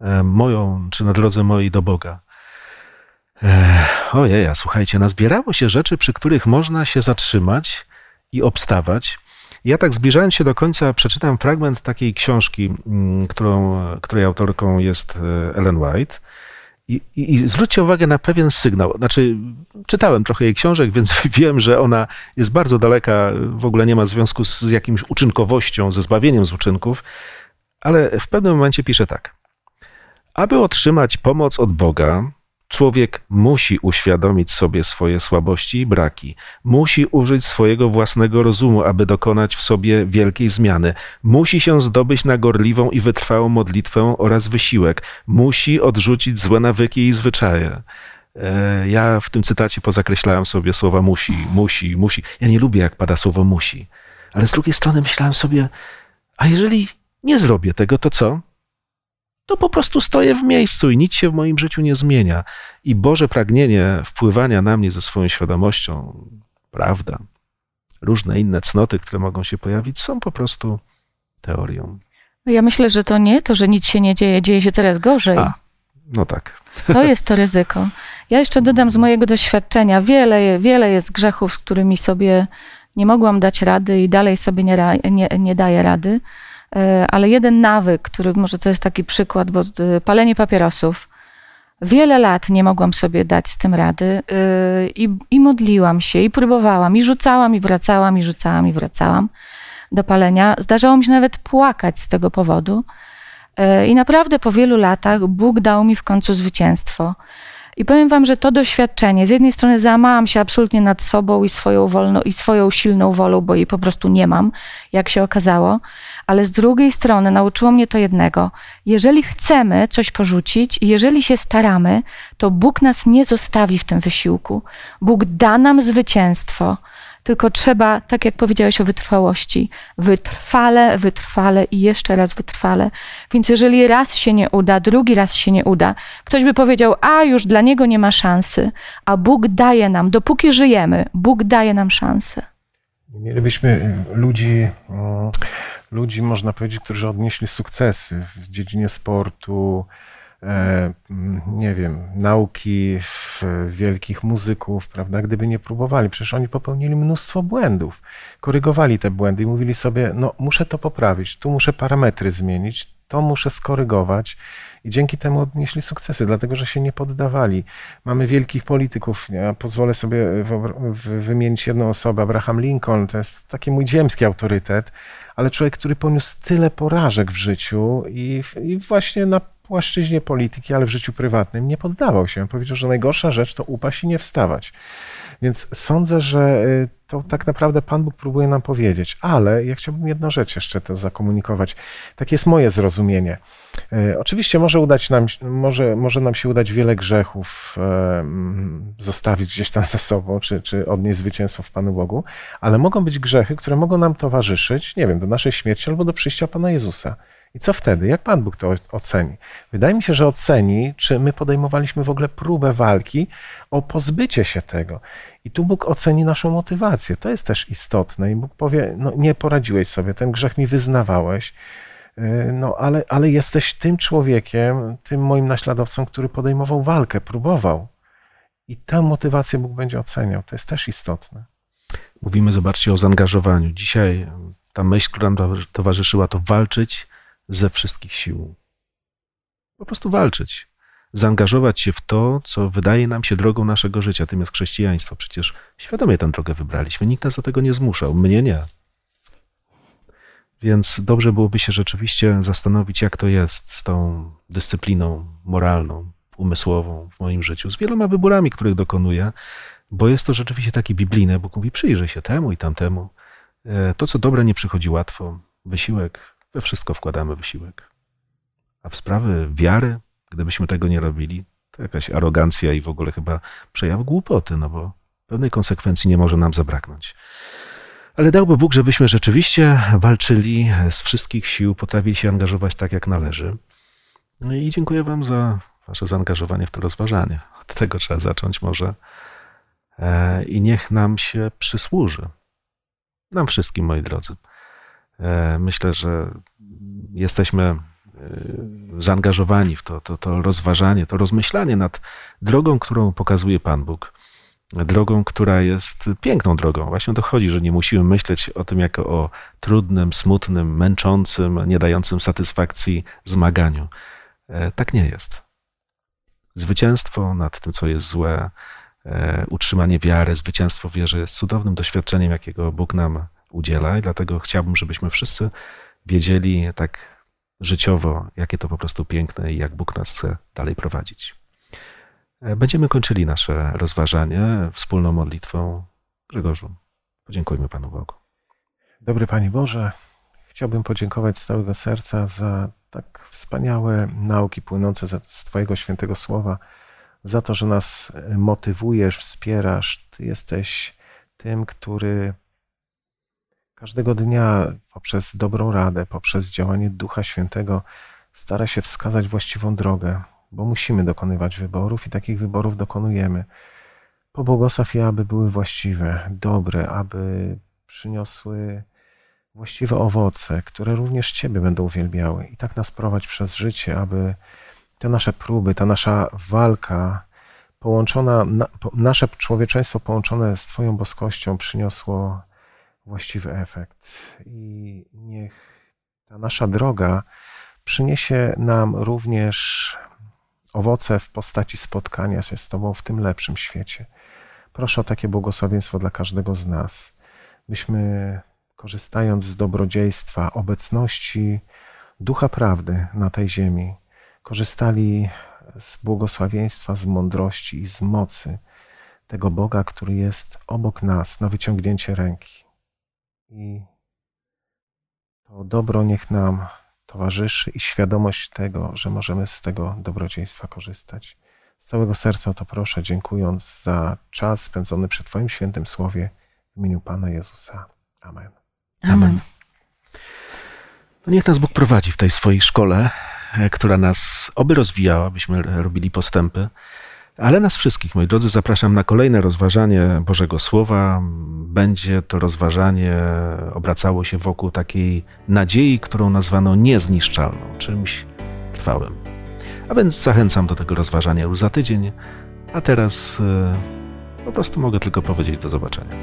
S1: e, moją, czy na drodze mojej do Boga. Ech, Ojej, a słuchajcie, nazbierało się rzeczy, przy których można się zatrzymać i obstawać. Ja tak zbliżając się do końca, przeczytam fragment takiej książki, mm, którą, której autorką jest e, Ellen White. I, i, I zwróćcie uwagę na pewien sygnał. Znaczy, czytałem trochę jej książek, więc wiem, że ona jest bardzo daleka, w ogóle nie ma związku z jakimś uczynkowością, ze zbawieniem z uczynków, ale w pewnym momencie pisze tak. Aby otrzymać pomoc od Boga, człowiek musi uświadomić sobie swoje słabości i braki, musi użyć swojego własnego rozumu, aby dokonać w sobie wielkiej zmiany, musi się zdobyć na gorliwą i wytrwałą modlitwę oraz wysiłek, musi odrzucić złe nawyki i zwyczaje. E, Ja w tym cytacie pozakreślałem sobie słowa musi, musi, musi. Ja nie lubię, jak pada słowo musi. Ale z drugiej strony myślałem sobie, a jeżeli nie zrobię tego, to co? To po prostu stoję w miejscu i nic się w moim życiu nie zmienia. I Boże pragnienie wpływania na mnie ze swoją świadomością, prawda, różne inne cnoty, które mogą się pojawić, są po prostu teorią.
S2: Ja myślę, że to nie to, że nic się nie dzieje, dzieje się coraz gorzej.
S1: A. No tak.
S2: To jest to ryzyko. Ja jeszcze dodam z mojego doświadczenia, wiele, wiele jest grzechów, z którymi sobie nie mogłam dać rady i dalej sobie nie, nie, nie daję rady. E, Ale jeden nawyk, który może to jest taki przykład, bo e, palenie papierosów. Wiele lat nie mogłam sobie dać z tym rady e, i, i modliłam się, i próbowałam, i rzucałam, i wracałam, i rzucałam, i wracałam do palenia. Zdarzało mi się nawet płakać z tego powodu. I naprawdę po wielu latach Bóg dał mi w końcu zwycięstwo. I powiem wam, że to doświadczenie, z jednej strony załamałam się absolutnie nad sobą i swoją wolną, i swoją silną wolą, bo jej po prostu nie mam, jak się okazało, ale z drugiej strony nauczyło mnie to jednego. Jeżeli chcemy coś porzucić i jeżeli się staramy, to Bóg nas nie zostawi w tym wysiłku. Bóg da nam zwycięstwo tylko trzeba, tak jak powiedziałeś o wytrwałości, wytrwale, wytrwale i jeszcze raz wytrwale. Więc jeżeli raz się nie uda, drugi raz się nie uda, ktoś by powiedział, a już dla niego nie ma szansy, a Bóg daje nam, dopóki żyjemy, Bóg daje nam szansę.
S4: Mielibyśmy ludzi, ludzi, można powiedzieć, którzy odnieśli sukcesy w dziedzinie sportu, E, nie wiem, nauki wielkich muzyków, prawda, gdyby nie próbowali. Przecież oni popełnili mnóstwo błędów, korygowali te błędy i mówili sobie, no muszę to poprawić, tu muszę parametry zmienić, to muszę skorygować i dzięki temu odnieśli sukcesy, dlatego że się nie poddawali. Mamy wielkich polityków, ja pozwolę sobie wymienić jedną osobę, Abraham Lincoln, to jest taki mój ziemski autorytet, ale człowiek, który poniósł tyle porażek w życiu i, i właśnie na płaszczyźnie polityki, ale w życiu prywatnym nie poddawał się. Powiedział, że najgorsza rzecz to upaść i nie wstawać. Więc sądzę, że y, to tak naprawdę Pan Bóg próbuje nam powiedzieć, ale ja chciałbym jedną rzecz jeszcze to zakomunikować. Tak jest moje zrozumienie. Y, oczywiście może, udać nam, może, może nam się udać wiele grzechów y, zostawić gdzieś tam za sobą, czy, czy odnieść zwycięstwo w Panu Bogu, ale mogą być grzechy, które mogą nam towarzyszyć, nie wiem, do naszej śmierci albo do przyjścia Pana Jezusa. I co wtedy? Jak Pan Bóg to oceni? Wydaje mi się, że oceni, czy my podejmowaliśmy w ogóle próbę walki o pozbycie się tego. I tu Bóg oceni naszą motywację. To jest też istotne. I Bóg powie: No, nie poradziłeś sobie, ten grzech mi wyznawałeś, no, ale, ale jesteś tym człowiekiem, tym moim naśladowcą, który podejmował walkę, próbował. I tę motywację Bóg będzie oceniał. To jest też istotne.
S1: Mówimy, zobaczcie, o zaangażowaniu. Dzisiaj ta myśl, która nam towarzyszyła, to walczyć ze wszystkich sił. Po prostu walczyć. Zaangażować się w to, co wydaje nam się drogą naszego życia, tym jest chrześcijaństwo. Przecież świadomie tę drogę wybraliśmy. Nikt nas do tego nie zmuszał. Mnie nie. Więc dobrze byłoby się rzeczywiście zastanowić, jak to jest z tą dyscypliną moralną, umysłową w moim życiu, z wieloma wyborami, których dokonuję, bo jest to rzeczywiście takie biblijne. Bóg mówi: przyjrzyj się temu i tamtemu. E, to, co dobre, nie przychodzi łatwo. Wysiłek, we wszystko wkładamy wysiłek. A w sprawy wiary, gdybyśmy tego nie robili, to jakaś arogancja i w ogóle chyba przejaw głupoty, no bo pewnej konsekwencji nie może nam zabraknąć. Ale dałby Bóg, żebyśmy rzeczywiście walczyli z wszystkich sił, potrafili się angażować tak, jak należy. No I dziękuję Wam za Wasze zaangażowanie w to rozważanie. Od tego trzeba zacząć może. E, I niech nam się przysłuży. Nam wszystkim, moi drodzy. E, myślę, że jesteśmy e, zaangażowani w to, to, to rozważanie, to rozmyślanie nad drogą, którą pokazuje Pan Bóg. Drogą, która jest piękną drogą. Właśnie dochodzi, że nie musimy myśleć o tym jako o trudnym, smutnym, męczącym, nie dającym satysfakcji zmaganiu. E, tak nie jest. Zwycięstwo nad tym, co jest złe, utrzymanie wiary, zwycięstwo w wierze jest cudownym doświadczeniem, jakiego Bóg nam udziela i dlatego chciałbym, żebyśmy wszyscy wiedzieli tak życiowo, jakie to po prostu piękne i jak Bóg nas chce dalej prowadzić. E, będziemy kończyli nasze rozważanie wspólną modlitwą. Grzegorzu, podziękujmy Panu Bogu.
S4: Dobry Panie Boże, chciałbym podziękować z całego serca za tak wspaniałe nauki płynące z Twojego świętego słowa, za to, że nas motywujesz, wspierasz. Ty jesteś tym, który każdego dnia poprzez dobrą radę, poprzez działanie Ducha Świętego stara się wskazać właściwą drogę, bo musimy dokonywać wyborów i takich wyborów dokonujemy. Pobłogosław je, aby były właściwe, dobre, aby przyniosły właściwe owoce, które również Ciebie będą uwielbiały. I tak nas prowadź przez życie, aby te nasze próby, ta nasza walka połączona, nasze człowieczeństwo połączone z Twoją boskością przyniosło właściwy efekt. I niech ta nasza droga przyniesie nam również owoce w postaci spotkania się z Tobą w tym lepszym świecie. Proszę o takie błogosławieństwo dla każdego z nas, byśmy korzystając z dobrodziejstwa, obecności Ducha Prawdy na tej ziemi, korzystali z błogosławieństwa, z mądrości i z mocy tego Boga, który jest obok nas na wyciągnięcie ręki. I to dobro niech nam towarzyszy i świadomość tego, że możemy z tego dobrodziejstwa korzystać. Z całego serca o to proszę, dziękując za czas spędzony przy Twoim świętym słowie w imieniu Pana Jezusa. Amen.
S1: Amen. No niech nas Bóg prowadzi w tej swojej szkole, e, która nas oby rozwijała, byśmy robili postępy, ale nas wszystkich, moi drodzy, zapraszam na kolejne rozważanie Bożego Słowa. Będzie to rozważanie obracało się wokół takiej nadziei, którą nazwano niezniszczalną, czymś trwałym. A więc zachęcam do tego rozważania już za tydzień, a teraz e, po prostu mogę tylko powiedzieć do zobaczenia.